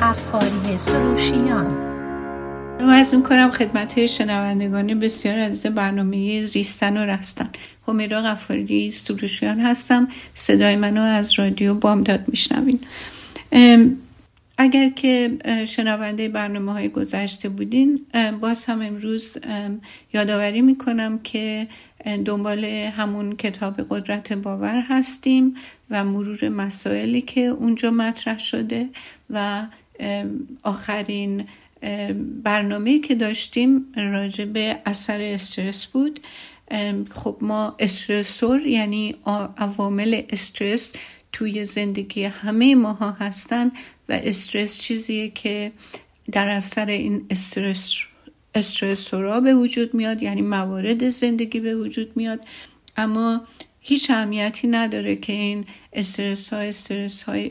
قفاری سروشیان از کنم خدمت شنوندگان بسیار از برنامه زیستن و رستن. همیرا غفاری سروشیان هستم. صدای منو از رادیو بامداد میشنوین. اگر که شنونده برنامه های گذشته بودین باز هم امروز یادآوری می‌کنم که دنبال همون کتاب قدرت باور هستیم و مرور مسائلی که اونجا مطرح شده و آخرین برنامه که داشتیم راجع به اثر استرس بود. خب ما استرسور یعنی عوامل استرس توی زندگی همه ماها هستن و استرس چیزیه که در اثر این استرس استرسورا به وجود میاد یعنی موارد زندگی به وجود میاد. اما هیچ اهمیتی نداره که این استرس ها استرس های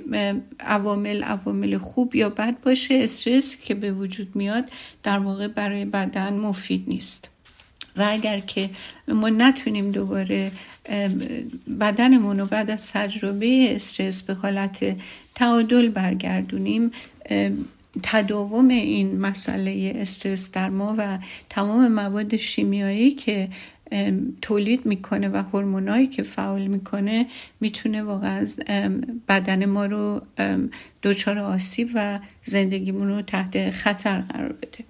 عوامل عوامل خوب یا بد باشه. استرس که به وجود میاد در واقع برای بدن مفید نیست. و اگر که ما نتونیم دوباره بدنمون رو بعد از تجربه استرس به حالت تعادل برگردونیم تداوم این مسئله استرس در ما و تمام مواد شیمیایی که تولید می‌کنه و هورمونایی که فعال می‌کنه می‌تونه واقعا بدن ما رو دچار آسیب و زندگیمون رو تحت خطر قرار بده.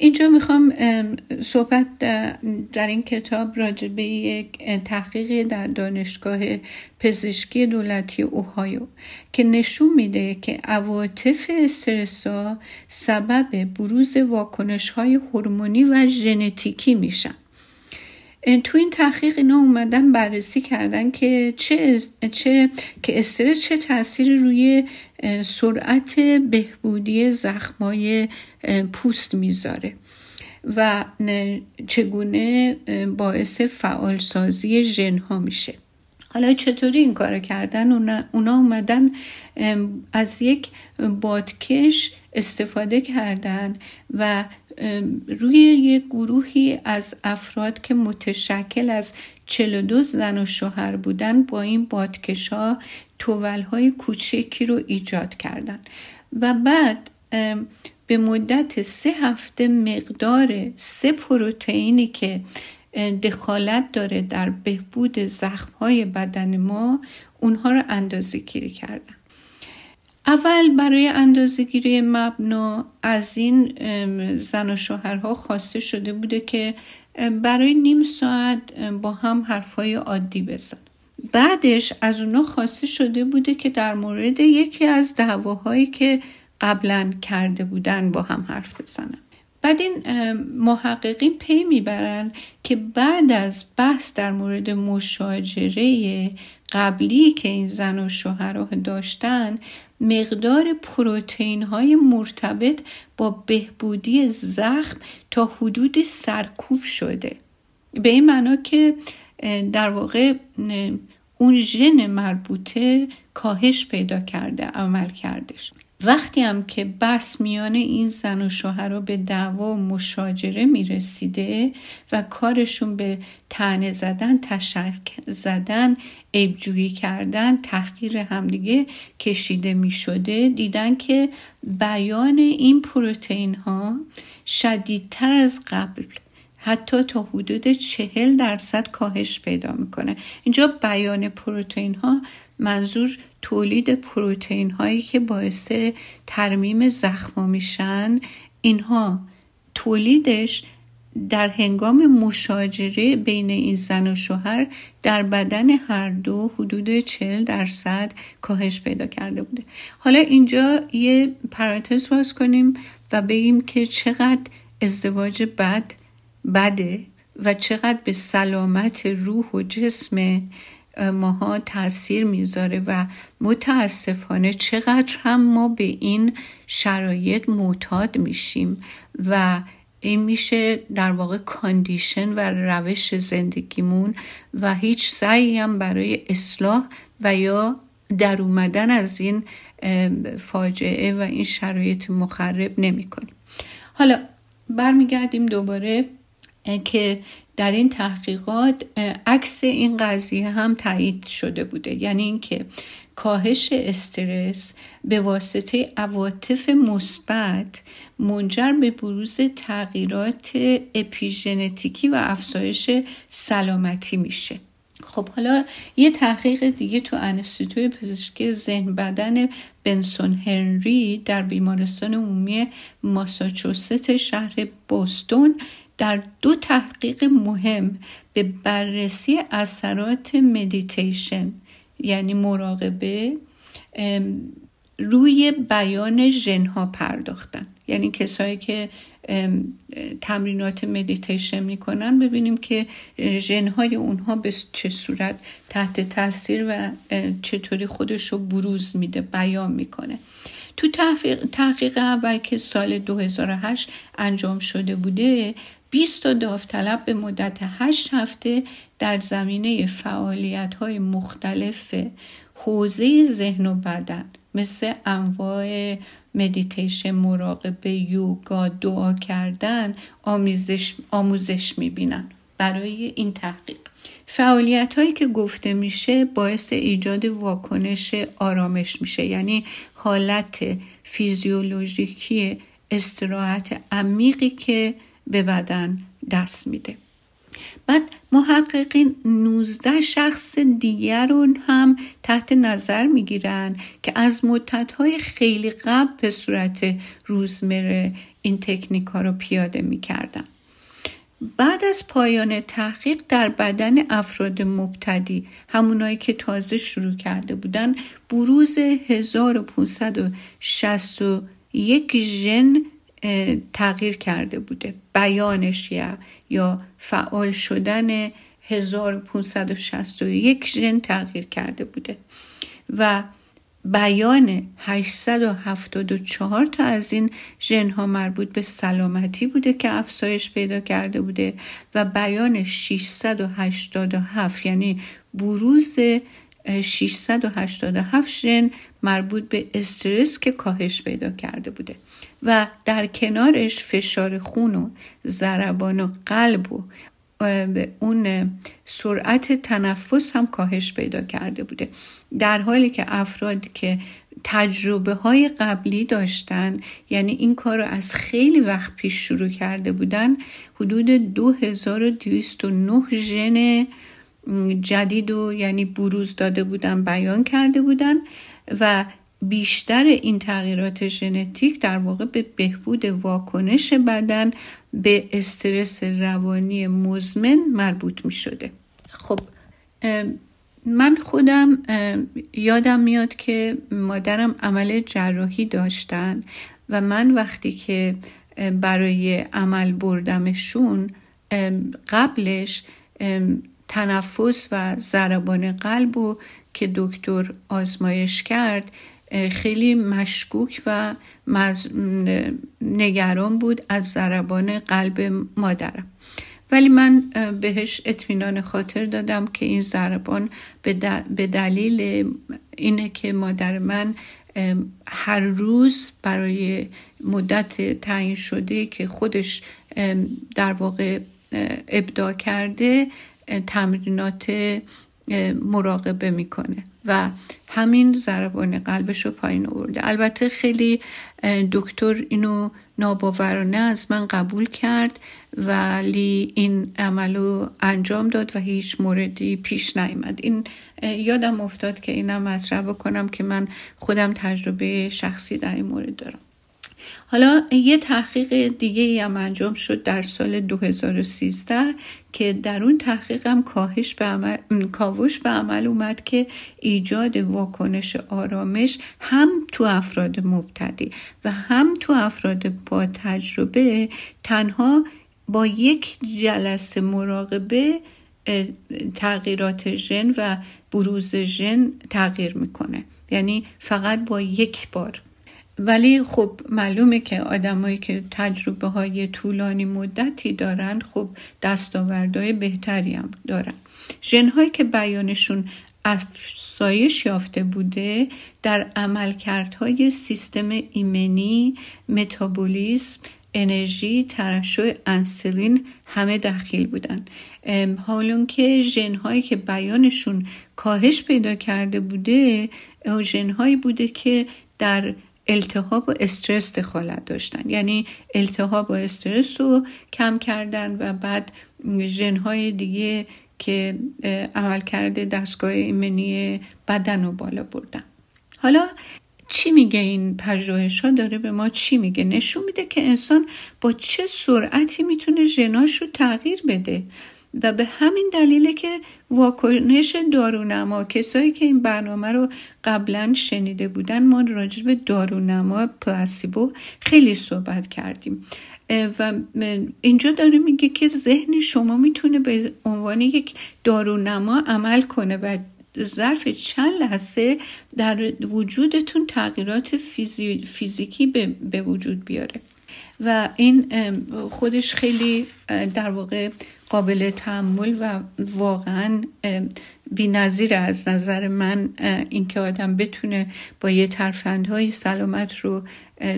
اینجا می‌خوام صحبت در این کتاب راجع به یک تحقیقی در دانشگاه پزشکی دولتی اوهایو که نشون میده که عواطف استرسا سبب بروز واکنش های هورمونی و ژنتیکی میشن. تو این تحقیق اینا اومدن بررسی کردن که چه, چه که استرس چه تاثیری روی سرعت بهبودی زخمای پوست می‌ذاره و چگونه باعث فعالسازی ژن ها میشه. حالا چطوری این کار کردن؟ اونا اومدن از یک بادکش استفاده کردن و روی یک گروهی از افراد که متشکل از 42 زن و شوهر بودن با این بادکش ها توول های کوچکی رو ایجاد کردن. و بعد به مدت سه هفته مقدار سه پروتئینی که دخالت داره در بهبود زخم های بدن ما اونها رو اندازه گیری کردن. اول برای اندازهگیری مبنا از این زن و شوهرها خواسته شده بوده که برای نیم ساعت با هم حرفای عادی بزن. بعدش از اونا خواسته شده بوده که در مورد یکی از دعواهایی که قبلا کرده بودن با هم حرف بزنن. بعد این محققین پی می‌برن که بعد از بحث در مورد مشاجره قبلی که این زن و شوهرها داشتن مقدار پروتئین های مرتبط با بهبودی زخم تا حدود سرکوب شده. به این معنا که در واقع اون ژن مربوطه کاهش پیدا کرده عمل کردش. وقتی هم که بس میان این زن و شوهر به دعوا و مشاجره می‌رسیده و کارشون به تنه زدن تشک زدن عیبجویی کردن تحقیر همدیگه کشیده می شده دیدن که بیان این پروتئین ها شدیدتر از قبل. حتی تا حدود چهل درصد کاهش پیدا می‌کنه. اینجا بیان پروتئین ها منظور تولید پروتئین هایی که باعث ترمیم زخما میشن. اینها تولیدش در هنگام مشاجره بین این زن و شوهر در بدن هر دو حدود 40 درصد کاهش پیدا کرده بوده. حالا اینجا یه پرانتز باز کنیم و بگیم که چقدر ازدواج بد بده و چقدر به سلامت روح و جسم ماها تاثیر می‌ذاره و متاسفانه چقدر هم ما به این شرایط معتاد میشیم و این میشه در واقع کاندیشن و روش زندگیمون و هیچ سعی هم برای اصلاح و یا در اومدن از این فاجعه و این شرایط مخرب نمی کنیم. حالا برمیگردیم دوباره که در این تحقیقات عکس این قضیه هم تایید شده بوده. یعنی اینکه کاهش استرس به واسطه عواطف مثبت منجر به بروز تغییرات اپیژنتیکی و افزایش سلامتی میشه. خب حالا یه تحقیق دیگه تو انستیتوی پزشکی ذهن بدن بنسون هنری در بیمارستان عمومی ماساچوست شهر بوستون در دو تحقیق مهم به بررسی اثرات مدیتیشن یعنی مراقبه روی بیان ژنها پرداختن. یعنی کسایی که تمرینات مدیتیشن می‌کنن ببینیم که ژنهای اونها به چه صورت تحت تاثیر و چطوری خودش رو بروز میده بیان می‌کنه. تو تحقیق اول که سال 2008 انجام شده بوده 20 تا داوطلب به مدت 8 هفته در زمینه فعالیت های مختلف حوزه ذهن و بدن مثل انواع مدیتیشن مراقبه یوگا دعا کردن آموزش, آموزش می‌بینن. برای این تحقیق فعالیت هایی که گفته میشه باعث ایجاد واکنش آرامش میشه. یعنی حالت فیزیولوژیکی استراحت عمیقی که به بدن دست میده. بعد محققین 19 شخص دیگر رو هم تحت نظر می‌گیرن که از مدتهای خیلی قبل به صورت روزمره این تکنیک ها رو پیاده می‌کردن. بعد از پایان تحقیق در بدن افراد مبتدی همونایی که تازه شروع کرده بودن بروز 1561 ژن تغییر کرده بوده. بیانش یا یا فعال شدن 1561 ژن تغییر کرده بوده. و بیان 874 تا از این ژن ها مربوط به سلامتی بوده که افزایش پیدا کرده بوده. و بیان 687 یعنی بروز 687 ژن مربوط به استرس که کاهش پیدا کرده بوده. و در کنارش فشار خون و ضربان و قلب و اون سرعت تنفس هم کاهش پیدا کرده بوده. در حالی که افراد که تجربه های قبلی داشتن یعنی این کار رو از خیلی وقت پیش شروع کرده بودن حدود 2209 ژن جدید و یعنی بروز داده بودن بیان کرده بودن و بیشتر این تغییرات ژنتیک در واقع به بهبود واکنش بدن به استرس روانی مزمن مربوط می شده خب من خودم یادم میاد که مادرم عمل جراحی داشتن و من وقتی که برای عمل بردمشون قبلش تنفس و ضربان قلب و که دکتر آزمایش کرد خیلی مشکوک و نگران بود از ضربان قلب مادرم. ولی من بهش اطمینان خاطر دادم که این ضربان به دلیل اینه که مادر من هر روز برای مدت تعیین شده که خودش در واقع ابداع کرده تمرینات مراقبه می‌کنه و همین ضربان قلبش رو پایین آورده. البته خیلی دکتر اینو ناباورانه از من قبول کرد ولی این عمل رو انجام داد و هیچ موردی پیش نیامد. این یادم افتاد که اینم مطرح بکنم که من خودم تجربه شخصی در این مورد دارم. حالا یه تحقیق دیگه هم انجام شد در سال 2013 که در اون تحقیق هم کاهش به عمل، کاوش به عمل اومد که ایجاد واکنش آرامش هم تو افراد مبتدی و هم تو افراد با تجربه تنها با یک جلسه مراقبه تغییرات ژن و بروز ژن تغییر می‌کنه. یعنی فقط با یک بار. ولی خب معلومه که آدمایی که تجربه های طولانی مدتی دارن خب دستاوردهای بهتری هم دارن. ژنهایی که بیانشون افزایش یافته بوده در عملکردهای سیستم ایمنی متابولیسم انرژی ترشح انسولین همه دخیل بودن. حالون که ژن هایی که بیانشون کاهش پیدا کرده بوده ژن هایی بوده که در التهاب و استرس دخالت داشتن. یعنی التهاب و استرس رو کم کردن و بعد ژن های دیگه که عمل کرده دستگاه ایمنی بدن رو بالا بردن. حالا چی میگه این پژوهش ها داره به ما چی میگه؟ نشون میده که انسان با چه سرعتی می‌تونه ژناش رو تغییر بده. و به همین دلیله که واکنش دارونما کسایی که این برنامه رو قبلا شنیده بودن ما راجع به دارونما پلاسیبو خیلی صحبت کردیم. و اینجا داره میگه که ذهن شما می‌تونه به عنوان یک دارونما عمل کنه و ظرف چند لحظه در وجودتون تغییرات فیزیکی به وجود بیاره. و این خودش خیلی در واقع قابل تحمل و واقعا بی نظیر از نظر من اینکه آدم بتونه با یه ترفندهای سلامت رو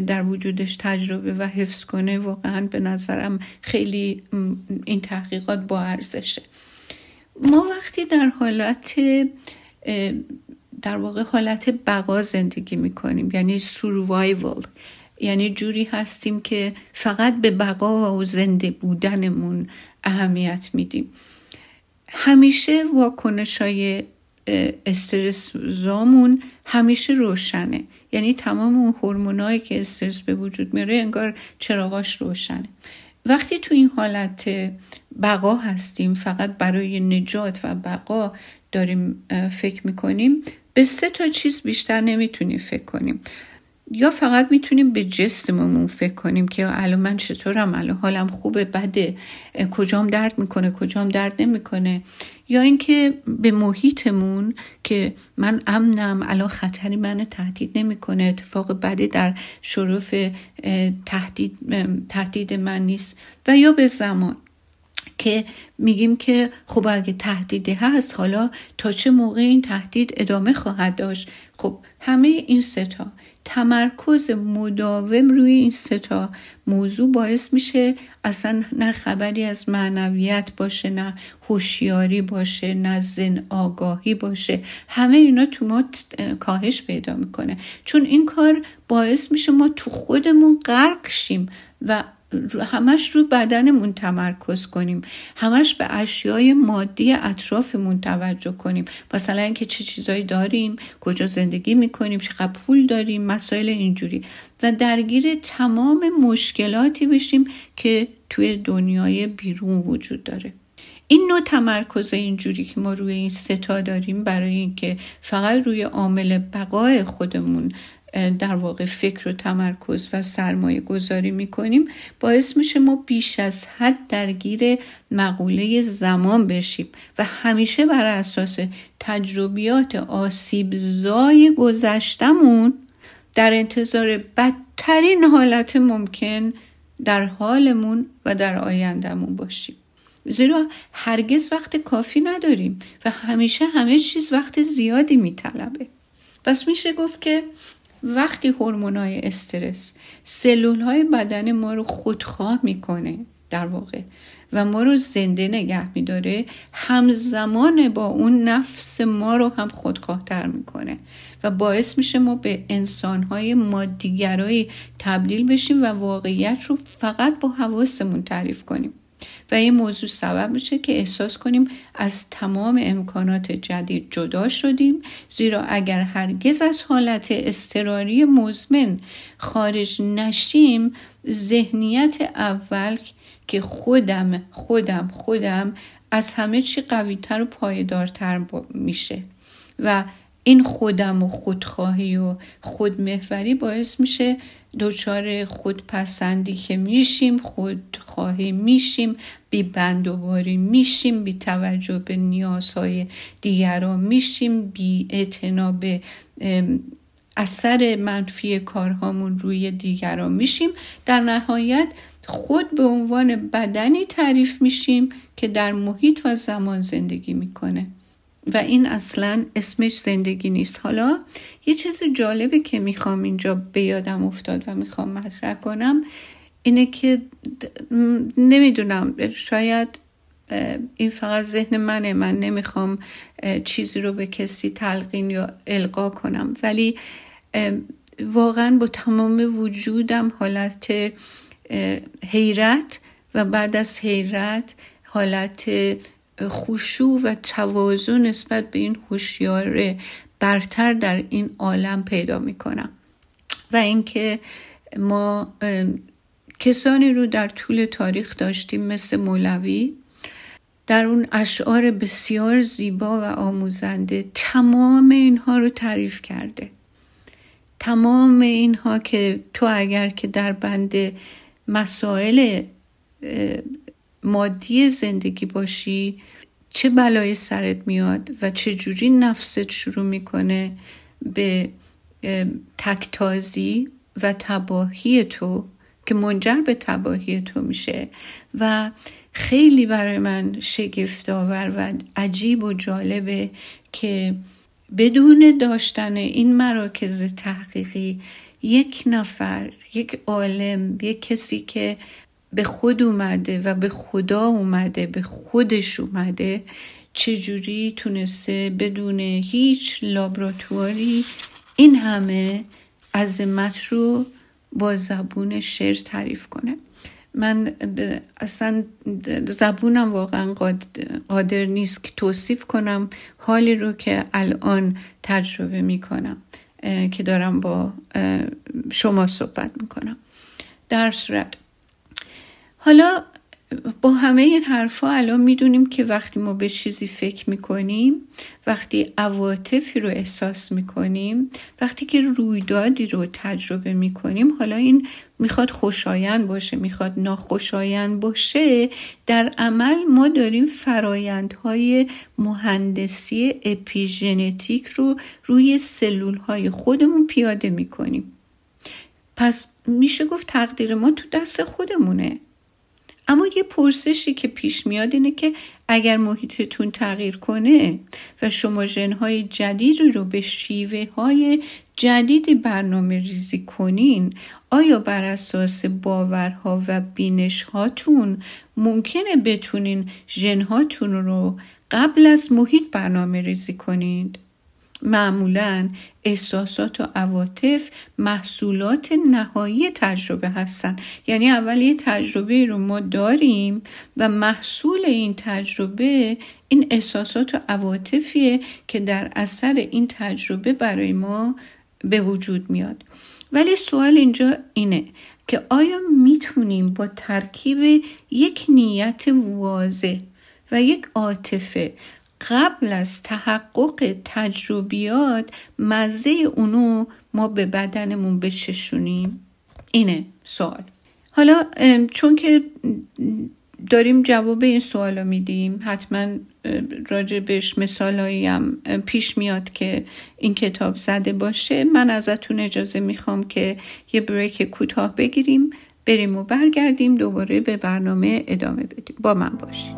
در وجودش تجربه و حفظ کنه واقعا به نظرم خیلی این تحقیقات با ارزشه. ما وقتی در حالت در واقع حالت بقا زندگی می‌کنیم یعنی سوروایول یعنی جوری هستیم که فقط به بقا و زنده بودنمون اهمیت میدیم. همیشه واکنش های استرس زامون همیشه روشنه. یعنی تمام اون هورمونایی که استرس به وجود میاره انگار چراغاش روشنه. وقتی تو این حالت بقا هستیم فقط برای نجات و بقا داریم فکر می‌کنیم به سه تا چیز بیشتر نمی‌تونیم فکر کنیم. یا فقط می‌تونیم به جسممون فکر کنیم که الان من چطورم الان حالم خوبه بده کجام درد می‌کنه کجام درد نمی‌کنه؟ یا اینکه به محیطمون که من امنم الان خطری من تهدید نمی‌کنه اتفاق بدی در شرف تهدید, تهدید من نیست. و یا به زمان که میگیم که خب اگه تهدیدی هست حالا تا چه موقع این تهدید ادامه خواهد داشت؟ خب همه این ستا. تمرکز مداوم روی این ستا موضوع باعث میشه اصلا نه خبری از معنویت باشه نه هوشیاری باشه نه زن آگاهی باشه. همه اینا تو ما کاهش پیدا می‌کنه. چون این کار باعث میشه ما تو خودمون غرق شیم و همش رو بدنمون تمرکز کنیم. همش به اشیای مادی اطرافمون توجه کنیم. مثلا اینکه چه چیزایی داریم کجا زندگی می‌کنیم چقدر پول داریم مسائل اینجوری. و درگیر تمام مشکلاتی بشیم که توی دنیای بیرون وجود داره. این نوع تمرکز اینجوری که ما روی این ستا داریم برای اینکه فقط روی عامل بقای خودمون در واقع فکر و تمرکز و سرمایه گذاری می‌کنیم. باعث میشه ما بیش از حد درگیر مقوله زمان بشیم و همیشه بر اساس تجربیات آسیب زای گذشتمون در انتظار بدترین حالت ممکن در حالمون و در آیندهمون باشیم. زیرا هرگز وقت کافی نداریم و همیشه همه چیز وقت زیادی میطلبه. پس میشه گفت که وقتی هورمونای استرس سلول های بدن ما رو خودخواه می‌کنه در واقع و ما رو زنده نگه میداره همزمان با اون نفس ما رو هم خودخواه تر می‌کنه و باعث میشه ما به انسانهای مادیگرایی تبدیل بشیم و واقعیت رو فقط با حواسمون تعریف کنیم. و این موضوع سبب میشه که احساس کنیم از تمام امکانات جدید جدا شدیم زیرا اگر هرگز از حالت استراری مزمن خارج نشیم ذهنیت اول که خودم خودم خودم از همه چی قویتر و پایدارتر میشه. و این خودم و خودخواهی و خودمهوری باعث میشه دچار خودپسندی که میشیم خودخواهی میشیم بی بندوباری میشیم بی توجه به نیازهای دیگران میشیم بی به اثر منفی کارهامون روی دیگران میشیم. در نهایت خود به عنوان بدنی تعریف میشیم که در محیط و زمان زندگی می‌کنه. و این اصلا اسمش زندگی نیست. حالا یه چیز جالبه که می‌خوام اینجا به یادم افتاد و می‌خوام مطرح کنم اینه که نمی‌دونم شاید این فقط ذهن منه. من نمی‌خوام چیزی رو به کسی تلقین یا القا کنم. ولی واقعا با تمام وجودم حالت حیرت و بعد از حیرت حالت خشوع و توازن نسبت به این هوشیار برتر در این عالم پیدا می‌کنم. و اینکه ما کسانی رو در طول تاریخ داشتیم مثل مولوی در اون اشعار بسیار زیبا و آموزنده تمام اینها رو تعریف کرده. تمام اینها که تو اگر که در بند مسائل مادی زندگی باشی چه بلایی سرت میاد و چه جوری نفست شروع می‌کنه به تکتازی و تباهی تو که منجر به تباهی تو میشه. و خیلی برای من شگفتآور و عجیب و جالبه که بدون داشتن این مراکز تحقیقی یک نفر یک عالم یک کسی که به خود اومده و به خدا اومده به خودش اومده چجوری تونسته بدون هیچ لابراتواری این همه عظمت رو با زبون شعر تعریف کنه؟ من اصلا زبونم واقعا قادر نیست که توصیف کنم حالی رو که الان تجربه می‌کنم که دارم با شما صحبت می‌کنم. در صورت حالا با همه این حرفها الان می‌دونیم که وقتی ما به چیزی فکر می‌کنیم وقتی عواطفی رو احساس می‌کنیم وقتی که رویدادی رو تجربه می‌کنیم حالا این می‌خواد خوشایند باشه می‌خواد ناخوشایند باشه در عمل ما داریم فرایندهای مهندسی اپیژنتیک رو روی سلول های خودمون پیاده می‌کنیم. پس میشه گفت تقدیر ما تو دست خودمونه. اما یه پرسشی که پیش میاد اینه که اگر محیطتون تغییر کنه و شما ژنهای جدیدی رو به شیوه های جدیدی برنامه ریزی کنین آیا بر اساس باورها و بینش هاتون ممکنه بتونین ژنهاتون رو قبل از محیط برنامه ریزی کنید؟ معمولا احساسات و عواطف محصولات نهایی تجربه هستن. یعنی اول یه تجربه رو ما داریم و محصول این تجربه این احساسات و عواطفیه که در اثر این تجربه برای ما به وجود میاد. ولی سوال اینجا اینه که آیا می‌تونیم با ترکیب یک نیت واضح و یک عاطفه قبل از تحقق تجربیات مزه اونو ما به بدنمون بچشونیم. اینه سوال. حالا چون که داریم جواب این سوال رو میدیم حتما راجع بهش مثالایی هم پیش میاد که این کتاب زده باشه. من ازتون اجازه می‌خوام که یه بریک کوتاه بگیریم بریم و برگردیم دوباره به برنامه ادامه بدیم. با من باشیم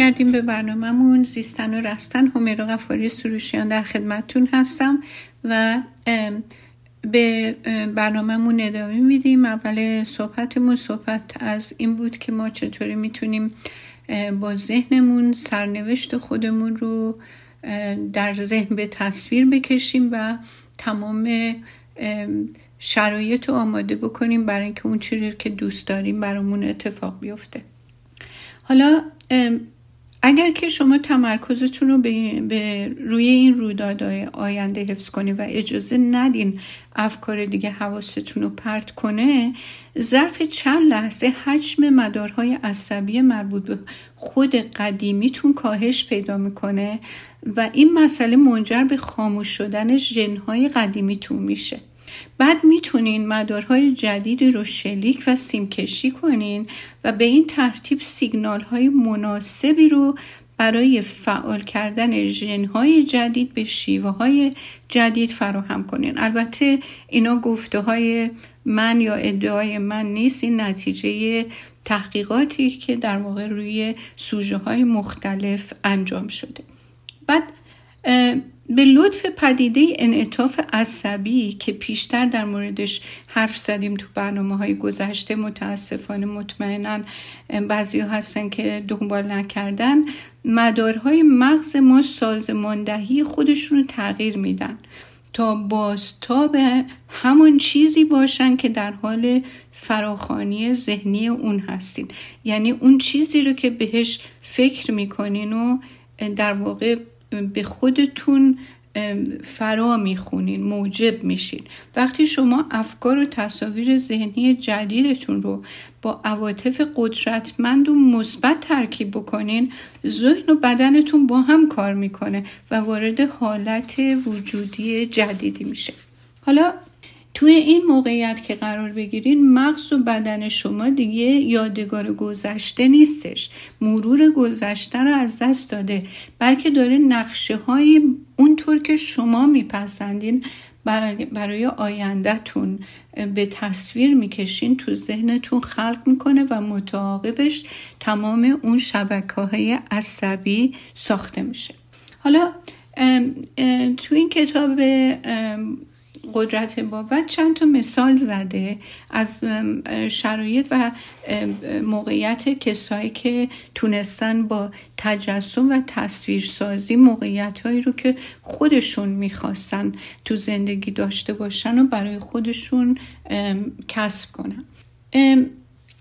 برمیگردیم به برنامهمون. زیستن و رستن همیرا غفاری سروشیان در خدمتتون هستم و به برنامهمون ادامه میدیم. اول صحبتمون صحبت از این بود که ما چطوری می‌تونیم با ذهنمون سرنوشت خودمون رو در ذهن به تصویر بکشیم و تمام شرایط رو آماده بکنیم برای اینکه اون چیزی که دوست داریم برامون اتفاق بیفته. حالا اگر که شما تمرکزتون رو به, روی این رویدادهای آینده حفظ کنید و اجازه ندین افکار دیگه حواستون رو پرت کنه ظرف چند لحظه حجم مدارهای عصبی مربوط به خود قدیمیتون کاهش پیدا می‌کنه و این مسئله منجر به خاموش شدن ژنهای قدیمیتون میشه. بعد می‌تونین مدارهای جدیدی رو شلیک و سیمکشی کنین و به این ترتیب سیگنال های مناسبی رو برای فعال کردن ژنهای جدید به شیوه های جدید فراهم کنین. البته اینا گفته های من یا ادعای من نیست این نتیجه تحقیقاتی که در واقع روی سوژه های مختلف انجام شده. بعد به لطف پدیده انعطاف عصبی که پیشتر در موردش حرف زدیم تو برنامه های گذشته متاسفانه مطمئنا بعضی هستن که دنبال نکردن مدارهای مغز ما سازماندهی خودشون رو تغییر میدن تا بازتاب همون چیزی باشن که در حال فراخانی ذهنی اون هستین. یعنی اون چیزی رو که بهش فکر می‌کنین و در واقع به خودتون فرا می‌خونین موجب میشین. وقتی شما افکار و تصاویر ذهنی جدیدتون رو با عواطف قدرتمند و مثبت ترکیب بکنین ذهن و بدنتون با هم کار می‌کنه و وارد حالت وجودی جدیدی میشه. حالا توی این موقعیت که قرار بگیرین مغز و بدن شما دیگه یادگار گذشته نیستش. مرور گذشته رو از دست داده. بلکه داره نقشه های اونطور که شما میپسندین برای آیندهتون به تصویر می‌کشین تو ذهنتون خلق می‌کنه و متعاقبش تمام اون شبکه های عصبی ساخته میشه. حالا تو این کتاب قدرت باور چند تا مثال زده از شرایط و موقعیت کسایی که تونستن با تجسم و تصویرسازی موقعیت هایی رو که خودشون می‌خواستن تو زندگی داشته باشن و برای خودشون کسب کنن.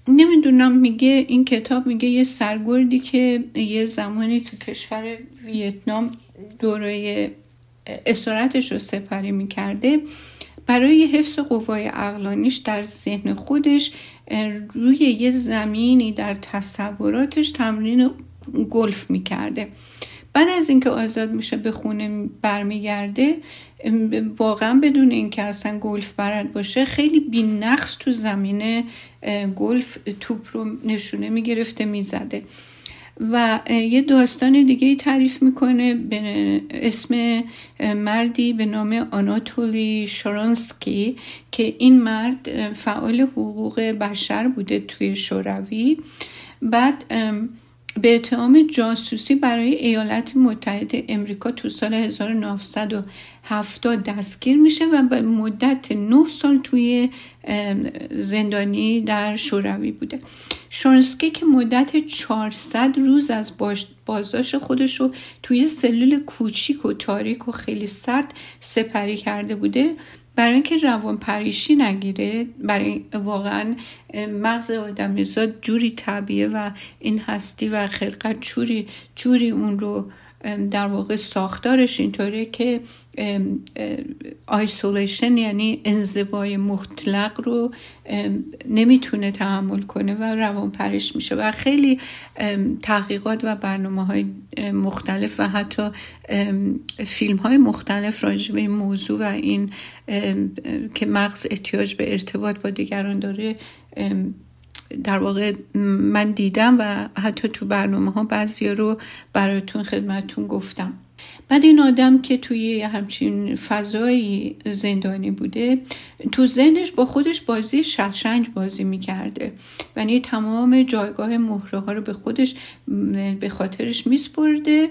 نمی‌دونم میگه این کتاب میگه یه سرگردی که یه زمانی تو کشور ویتنام دوره اسارتش رو سپری می‌کرده. برای حفظ قوای اقلانیش در ذهن خودش روی یه زمینی در تصوراتش تمرین گلف می‌کرده. بعد از اینکه آزاد میشه به خونه برمیگرده واقعا بدون اینکه اصلا گلف برد باشه خیلی بی نقص تو زمینه گلف توپ رو نشونه می‌گرفته می‌زده. و یه داستان دیگه ای تعریف می‌کنه به اسم مردی به نام آناتولی شارانسکی که این مرد فعال حقوق بشر بوده توی شوروی. بعد به اتهام جاسوسی برای ایالات متحده امریکا تو سال 1970 دستگیر میشه و به مدت 9 سال توی زندانی در شوروی بوده. شورنسکی که مدت 400 روز از بازداشت خودش رو توی سلول کوچیک و تاریک و خیلی سرد سپری کرده بوده برای اینکه روان پریشی نگیره برای واقعا مغز آدمیزاد جوری طبیعه و این هستی و خلقت جوری جوری اون رو در واقع ساختارش اینطوره که آیسولیشن یعنی انزوای مطلق رو نمی‌تونه تحمل کنه و روان پرش میشه و خیلی تحقیقات و برنامه های مختلف و حتی فیلم های مختلف راجع به این موضوع و این که مغز احتیاج به ارتباط با دیگران داره در واقع من دیدم و حتی تو برنامه ها بعضی رو براتون خدمتون گفتم. بعد این آدم که توی همچین فضایی زندانی بوده تو ذهنش با خودش بازی شطرنج بازی می‌کرده. یعنی تمام جایگاه مهره ها رو به خودش به خاطرش میسپرده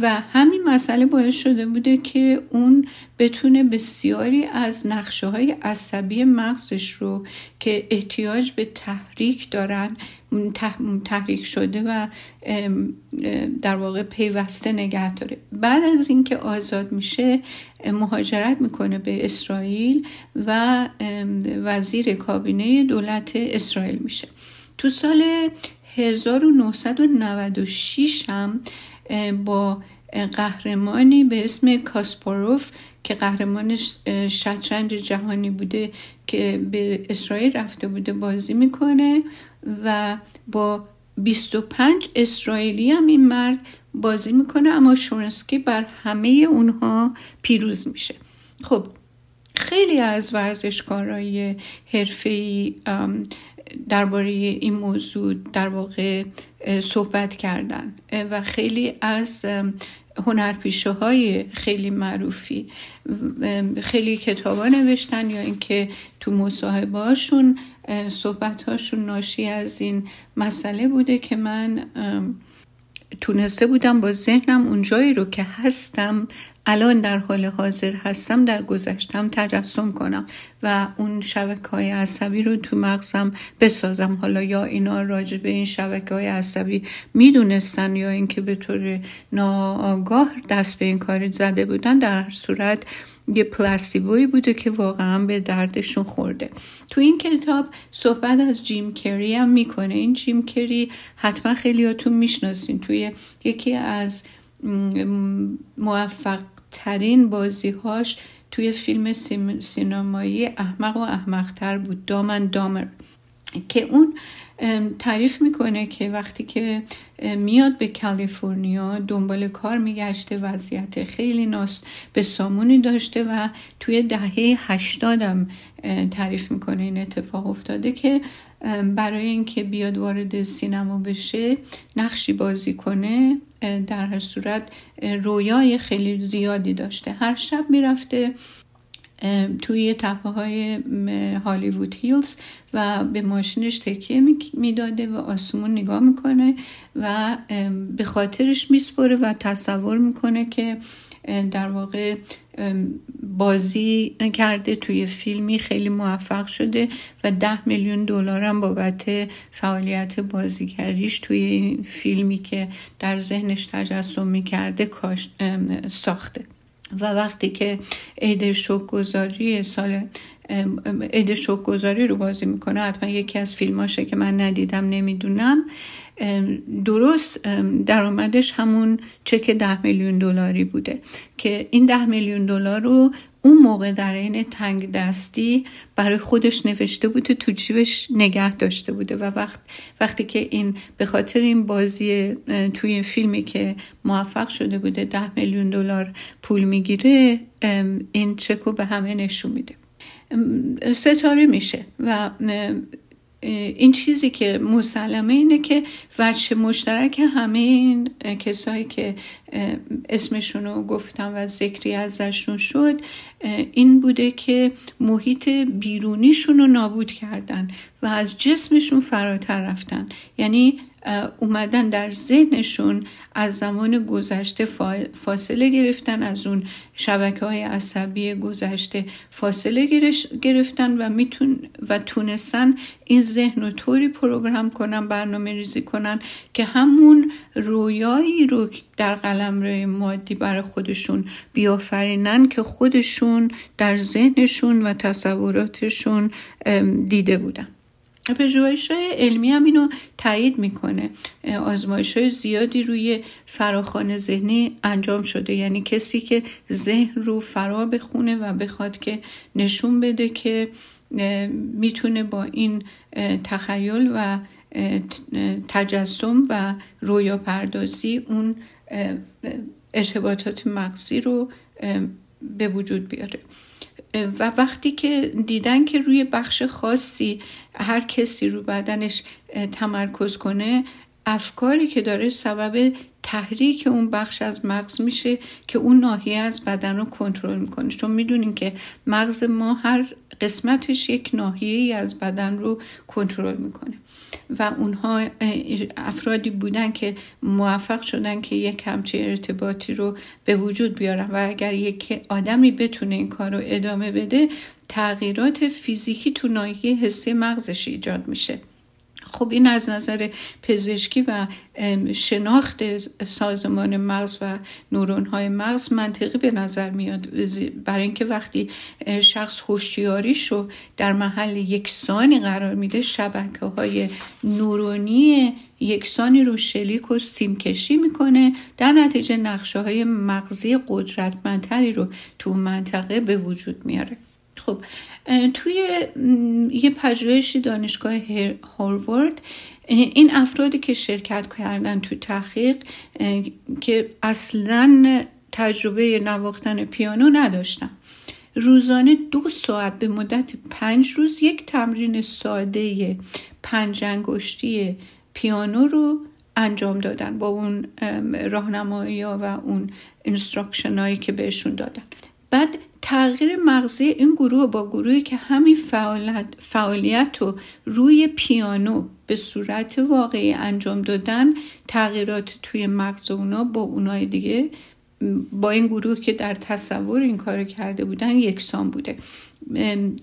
و همین مسئله باعث شده بوده که اون بتونه بسیاری از نقشه های عصبی مغزش رو که احتیاج به تحریک دارن تحریک شده و در واقع پیوسته نگه داره. بعد از اینکه آزاد میشه مهاجرت می‌کنه به اسرائیل و وزیر کابینه دولت اسرائیل میشه. تو سال 1996 هم با قهرمانی به اسم کاسپاروف که قهرمان شطرنج جهانی بوده که به اسرائیل رفته بوده بازی می‌کنه و با 25 اسرائیلی هم این مرد بازی می‌کنه اما شورنسکی بر همه اونها پیروز میشه. خب خیلی از ورزشکارای حرفه‌ای درباره این موضوع در واقع صحبت کردن و خیلی از هنرپیشه های خیلی معروفی خیلی کتابا نوشتن یا اینکه تو مصاحبه هاشون صحبت هاشون ناشی از این مسئله بوده که من تونسته بودم با ذهنم اونجایی رو که هستم الان در حال حاضر هستم در گذشتم تجسم کنم و اون شبکه های عصبی رو تو مغزم بسازم. حالا یا اینا راجع به این شبکه های عصبی می‌دونستن یا اینکه به طور ناآگاه دست به این کاری زده بودن در صورت یه پلاستیبوی بوده که واقعا به دردشون خورده. تو این کتاب صحبت از جیم کری هم می‌کنه. این جیم کری حتما خیلیاتون می‌شناسین. توی یکی از موفق ترین بازیهاش توی فیلم سینمایی احمق و احمقتر بود. دامن دامر. که اون تعریف می‌کنه که وقتی که میاد به کالیفرنیا دنبال کار میگشته وضعیت خیلی ناس به سامونی داشته و توی دهه هشتادم تعریف می‌کنه این اتفاق افتاده که برای اینکه بیاد وارد سینما بشه نقشی بازی کنه در هر صورت رویای خیلی زیادی داشته. هر شب می‌رفته توی تپه های هالیوود هیلز و به ماشینش تکیه می‌داده و آسمون نگاه می‌کنه و به خاطرش میسپره و تصور می‌کنه که در واقع بازی کرده توی فیلمی خیلی موفق شده و ده میلیون دلار هم بابت فعالیت بازیگریش توی این فیلمی که در ذهنش تجسم می‌کرده ساخته. و وقتی که عید گذاری سال عید گذاری رو بازی می‌کنه حتما یکی از فیلماشه که من ندیدم نمی‌دونم. درست درآمدش همون چک ده میلیون دلاری بوده که این ده میلیون دلار رو اون موقع در این تنگ دستی برای خودش نوشته بوده تو جیبش نگه داشته بوده و وقت وقتی که این به خاطر این بازی توی فیلمی که موفق شده بوده ده میلیون دلار پول می‌گیره این چکو به همه نشون میده. ستاره میشه و این چیزی که مسلمه اینه که وجه مشترک همه این کسایی که اسمشون رو گفتم و ذکری ازشون شد این بوده که محیط بیرونیشون رو نابود کردن و از جسمشون فراتر رفتن. یعنی اومدن در ذهنشون از زمان گذشته فاصله گرفتن از اون شبکه های عصبی گذشته فاصله گرفتن و میتون و تونستن این ذهن رو طوری پروگرام کنن برنامه ریزی کنن که همون رویایی رو در قلم روی مادی برای خودشون بیافرینن که خودشون در ذهنشون و تصوراتشون دیده بودن. پژوهش های علمی هم اینو تایید می‌کنه. آزمایش های زیادی روی فراخان ذهنی انجام شده. یعنی کسی که ذهن رو فرا بخونه و بخواد که نشون بده که می‌تونه با این تخیل و تجسم و رویا پردازی اون ارتباطات مغزی رو به وجود بیاره. و وقتی که دیدن که روی بخش خاصی هر کسی رو بدنش تمرکز کنه افکاری که داره سبب تحریک اون بخش از مغز میشه که اون ناحیه از بدن رو کنترل می‌کنه. چون می‌دونیم که مغز ما هر قسمتش یک ناحیه از بدن رو کنترل می‌کنه. و اونها افرادی بودن که موفق شدن که یک همچه ارتباطی رو به وجود بیارن. و اگر یک آدمی بتونه این کار رو ادامه بده تغییرات فیزیکی تو ناحیه حسی مغزش ایجاد میشه. خب این از نظر پزشکی و شناخت سازمان مغز و نورون های مغز منطقی به نظر میاد. برای اینکه وقتی شخص هوشیاریش رو در محل یکسانی قرار میده شبکه های نورونی یکسانی رو شلیک و سیم کشی می‌کنه در نتیجه نقشه های مغزی قدرتمندتری رو تو منطقه به وجود میاره. خب توی یه پژوهشی دانشگاه هاروارد این افرادی که شرکت کردن تو تحقیق که اصلا تجربه نواختن پیانو نداشتن. روزانه دو ساعت به مدت پنج روز یک تمرین ساده پنج انگشتی پیانو رو انجام دادن با اون راهنمایی و اون instruction هایی که بهشون دادن. بعد تغییر مغزی این گروه با گروهی که همین فعالیت, فعالیت رو روی پیانو به صورت واقعی انجام دادن تغییرات توی مغز اونا با اونای دیگه با این گروه که در تصور این کار کرده بودن یکسان بوده.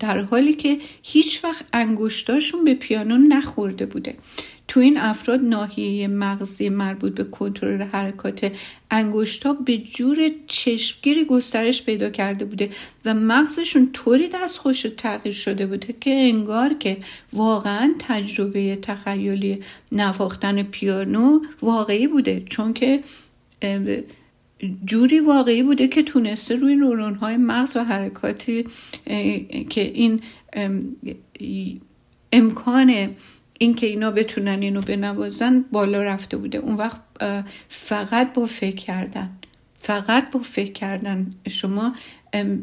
در حالی که هیچ وقت انگشتاشون به پیانو نخورده بوده. تو این افراد ناحیه مغزی مربوط به کنترل حرکات انگشتا به جور چشمگیری گسترش پیدا کرده بوده و مغزشون طوری دست خوش تغییر شده بوده که انگار که واقعا تجربه تخیلی نواختن پیانو واقعی بوده چون که جوری واقعی بوده که تونسته روی نورون های مغز و حرکاتی که این امکان اینکه اینا بتونن اینو بنوازن بالا رفته بوده. اون وقت فقط با فکر کردن. فقط با فکر کردن. شما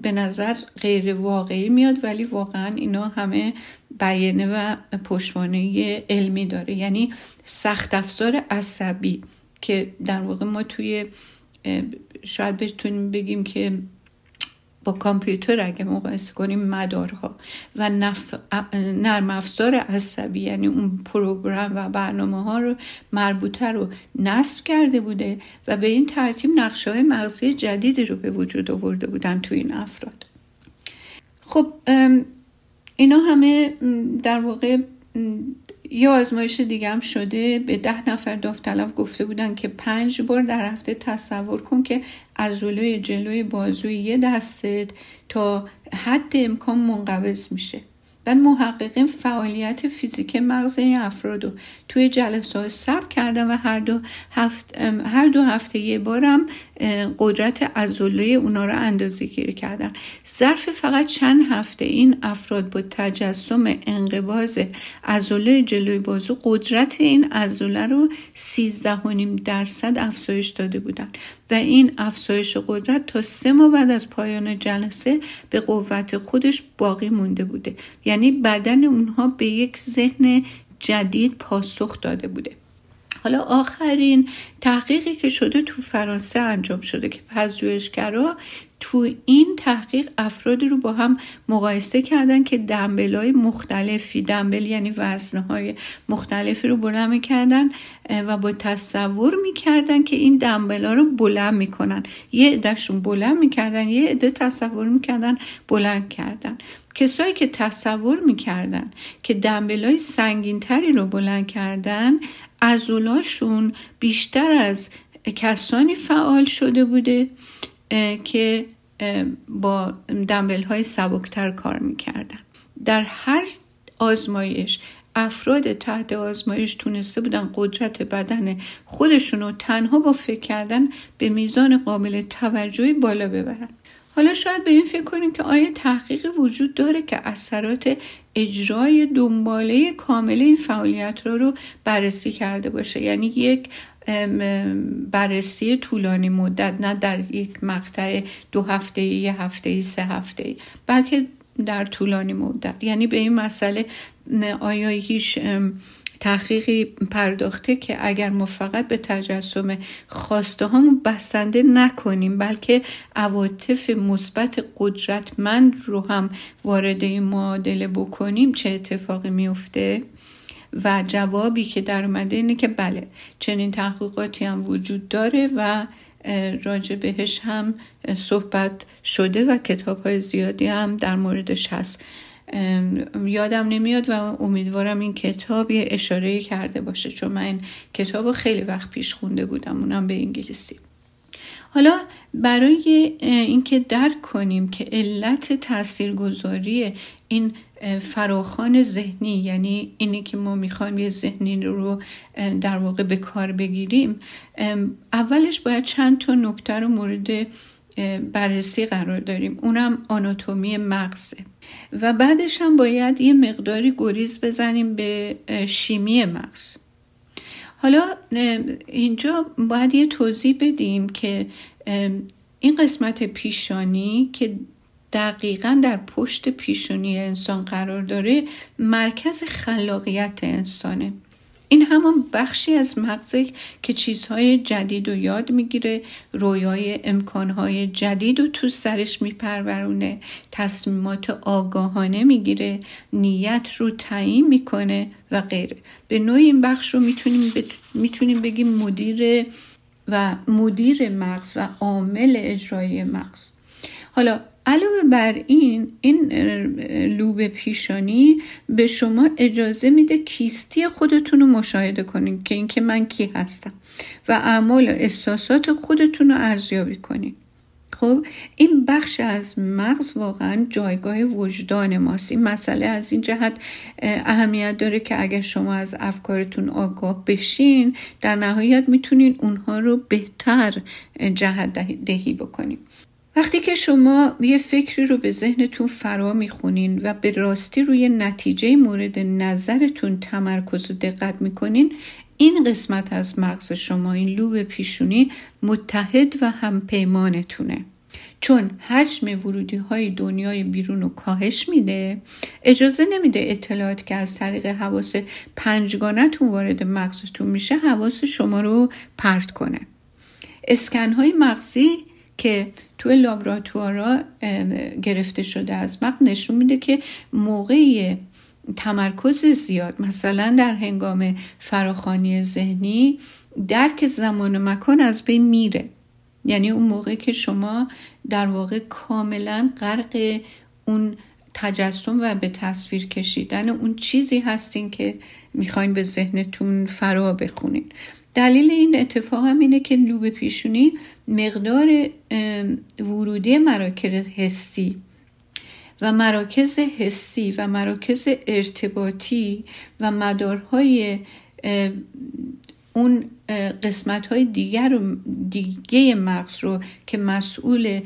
به نظر غیر واقعی میاد ولی واقعا اینا همه بیانه و پشتوانه علمی داره. یعنی سخت افزار عصبی که در واقع ما توی شاید بتونیم بگیم که با کامپیوتر اگه مقایسه کنیم مدارها و نف... نرم افزار عصبی یعنی اون پروگرام و برنامه ها رو مربوطه رو نصب کرده بوده و به این ترتیب نقشه های مغزی جدیدی رو به وجود آورده بودن تو این افراد. خب اینا همه در واقع یه آزمایش دیگه هم شده. به ده نفر داوطلب گفته بودن که پنج بار در هفته تصور کن که عضله جلوی بازوی یه دستت تا حد امکان منقبض میشه. بعد محققین فعالیت فیزیک مغز این افراد رو توی جلسه ثبت کردن و هر دو, هفت هر دو هفته یه بارم قدرت ازوله اونا رو اندازه گیری کردن. ظرف فقط چند هفته این افراد با تجسم انقباز ازوله جلوی بازو قدرت این ازوله رو 13.5 درصد افزایش داده بودن. و این افزایش قدرت تا سه ماه بعد از پایان جلسه به قوت خودش باقی مونده بوده. یعنی بدن اونها به یک ذهن جدید پاسخ داده بوده. حالا آخرین تحقیقی که شده تو فرانسه انجام شده که پژوهشگرا تو این تحقیق افرادی رو با هم مقایسه کردن که دنبل های مختلفی دنبل یعنی وزنه های مختلفی رو بلند می‌کردن و با تصور می‌کردن که این دنبل ها رو بلند می‌کنن. یه عدهشون بلند می‌کردن یه عده تصور می‌کردن بلند کردن. کسایی که تصور می‌کردن که دنبل های سنگین تری رو بلند کردن ازولاشون بیشتر از کسانی فعال شده بوده که با دنبل های سبکتر کار می‌کردن. در هر آزمایش افراد تحت آزمایش تونسته بودن قدرت بدن خودشون رو تنها با فکر کردن به میزان قابل توجهی بالا ببرن. حالا شاید به این فکر کنیم که آیا تحقیق وجود داره که اثرات اجرای دنباله کامل این فعالیت رو رو بررسی کرده باشه؟ یعنی یک بررسی طولانی مدت نه در یک مقطع دو هفته یه هفته سه هفته بلکه در طولانی مدت. یعنی به این مسئله آیا هیچ تحقیقی پرداخته که اگر ما فقط به تجسم خواسته هامون بسنده نکنیم بلکه عواطف مثبت قدرتمند رو هم وارد این معادله بکنیم چه اتفاقی میفته و جوابی که در اومده اینه که بله چنین تحقیقاتی هم وجود داره و راجع بهش هم صحبت شده و کتاب های زیادی هم در موردش هست. یادم نمیاد و امیدوارم این کتاب یه اشاره کرده باشه چون من این کتاب خیلی وقت پیش خونده بودم اونم به انگلیسی. حالا برای اینکه درک کنیم که علت تاثیرگذاری این فراخان ذهنی یعنی اینی که ما می‌خوایم یه ذهنی رو در واقع به کار بگیریم اولش باید چند تا نکته رو مورد بررسی قرار داریم. اونم آناتومی مغزه. و بعدش هم باید یه مقداری گریز بزنیم به شیمی مغز. حالا اینجا باید یه توضیح بدیم که این قسمت پیشانی که دقیقا در پشت پیشونی انسان قرار داره مرکز خلاقیت انسانه. این همان بخشی از مغزه که چیزهای جدید و یاد می‌گیره رویای امکانهای جدید و تو سرش میپرورونه تصمیمات آگاهانه می‌گیره نیت رو تعیین می‌کنه و غیره. به نوع این بخش رو می‌تونیم, می‌تونیم بگیم مدیر و مدیر مغز و عامل اجرایی مغز. حالا علاوه بر این این لوب پیشانی به شما اجازه میده کیستی خودتون رو مشاهده کنین که اینکه من کی هستم و اعمال و احساسات خودتون رو ارزیابی کنین. خب این بخش از مغز واقعا جایگاه وجدان ماست. این مسئله از این جهت اهمیت داره که اگر شما از افکارتون آگاه بشین در نهایت می‌تونین اونها رو بهتر جهت دهی بکنین. وقتی که شما یه فکری رو به ذهنتون فرا می‌خونین و به راستی روی نتیجه مورد نظرتون تمرکز و دقت می‌کنین این قسمت از مغز شما این لوب پیشونی متحد و هم پیمانتونه چون حجم ورودی های دنیای بیرون رو کاهش میده اجازه نمیده اطلاعات که از طریق حواس پنجگانتون وارد مغزتون میشه حواس شما رو پرت کنه. اسکن های مغزی که توی لابراتوارا گرفته شده از مغز نشون میده که موقع تمرکز زیاد مثلا در هنگام فراخانی ذهنی درک زمان و مکان از بین میره. یعنی اون موقع که شما در واقع کاملا غرق اون تجسم و به تصویر کشیدن اون چیزی هستین که می‌خواین به ذهنتون فرا بخونین. دلیل این اتفاق هم اینه که لوب پیشونی مقدار ورودی مراکز حسی و مراکز حسی و مراکز ارتباطی و مدارهای اون قسمت های دیگر و دیگه مغز رو که مسئول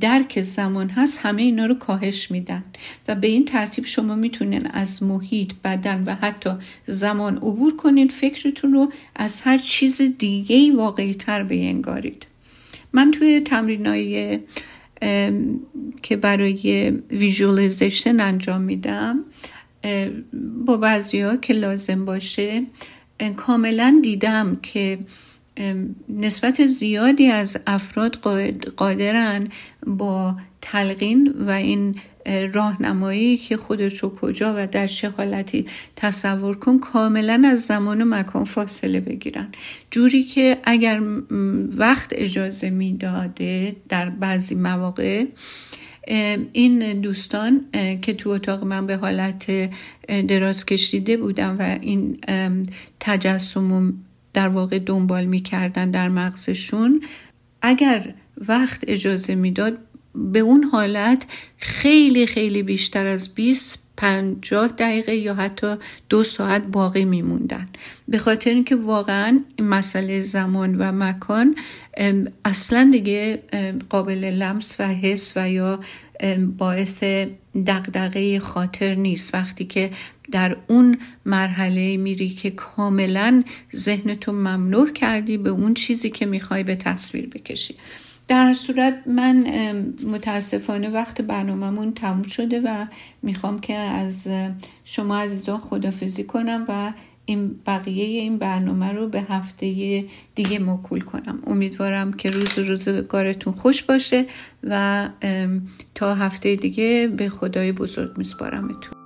درک زمان هست همه اینا رو کاهش میدن. و به این ترتیب شما می‌تونین از محیط بدن و حتی زمان عبور کنین فکرتون رو از هر چیز دیگه واقعی تر بینگارید. من توی تمرینایی که برای ویژولیزیشن انجام میدم با بعضی که لازم باشه کاملا دیدم که نسبت زیادی از افراد قادرن با تلقین و این راهنمایی که خودش رو کجا و در چه حالتی تصور کن کاملا از زمان و مکان فاصله بگیرن. جوری که اگر وقت اجازه می‌داده در بعضی مواقع این دوستان که تو اتاق من به حالت دراز کشیده بودم و این تجسم در واقع دنبال می‌کردن در مغزشون اگر وقت اجازه می‌داد به اون حالت خیلی خیلی بیشتر از 20 پنجاه دقیقه یا حتی دو ساعت باقی میموندن. به خاطر اینکه واقعا مسئله زمان و مکان اصلا دیگه قابل لمس و حس و یا باعث دقدقه خاطر نیست. وقتی که در اون مرحله میری که کاملا ذهنتو ممنوع کردی به اون چیزی که می‌خوای به تصویر بکشی. در صورت من متاسفانه وقت برنامهمون تموم شده و می‌خوام که از شما عزیزان خدافزی کنم و این بقیه این برنامه رو به هفته دیگه موکول کنم. امیدوارم که روز روزگارتون خوش باشه و تا هفته دیگه به خدای بزرگ میسپارمتون.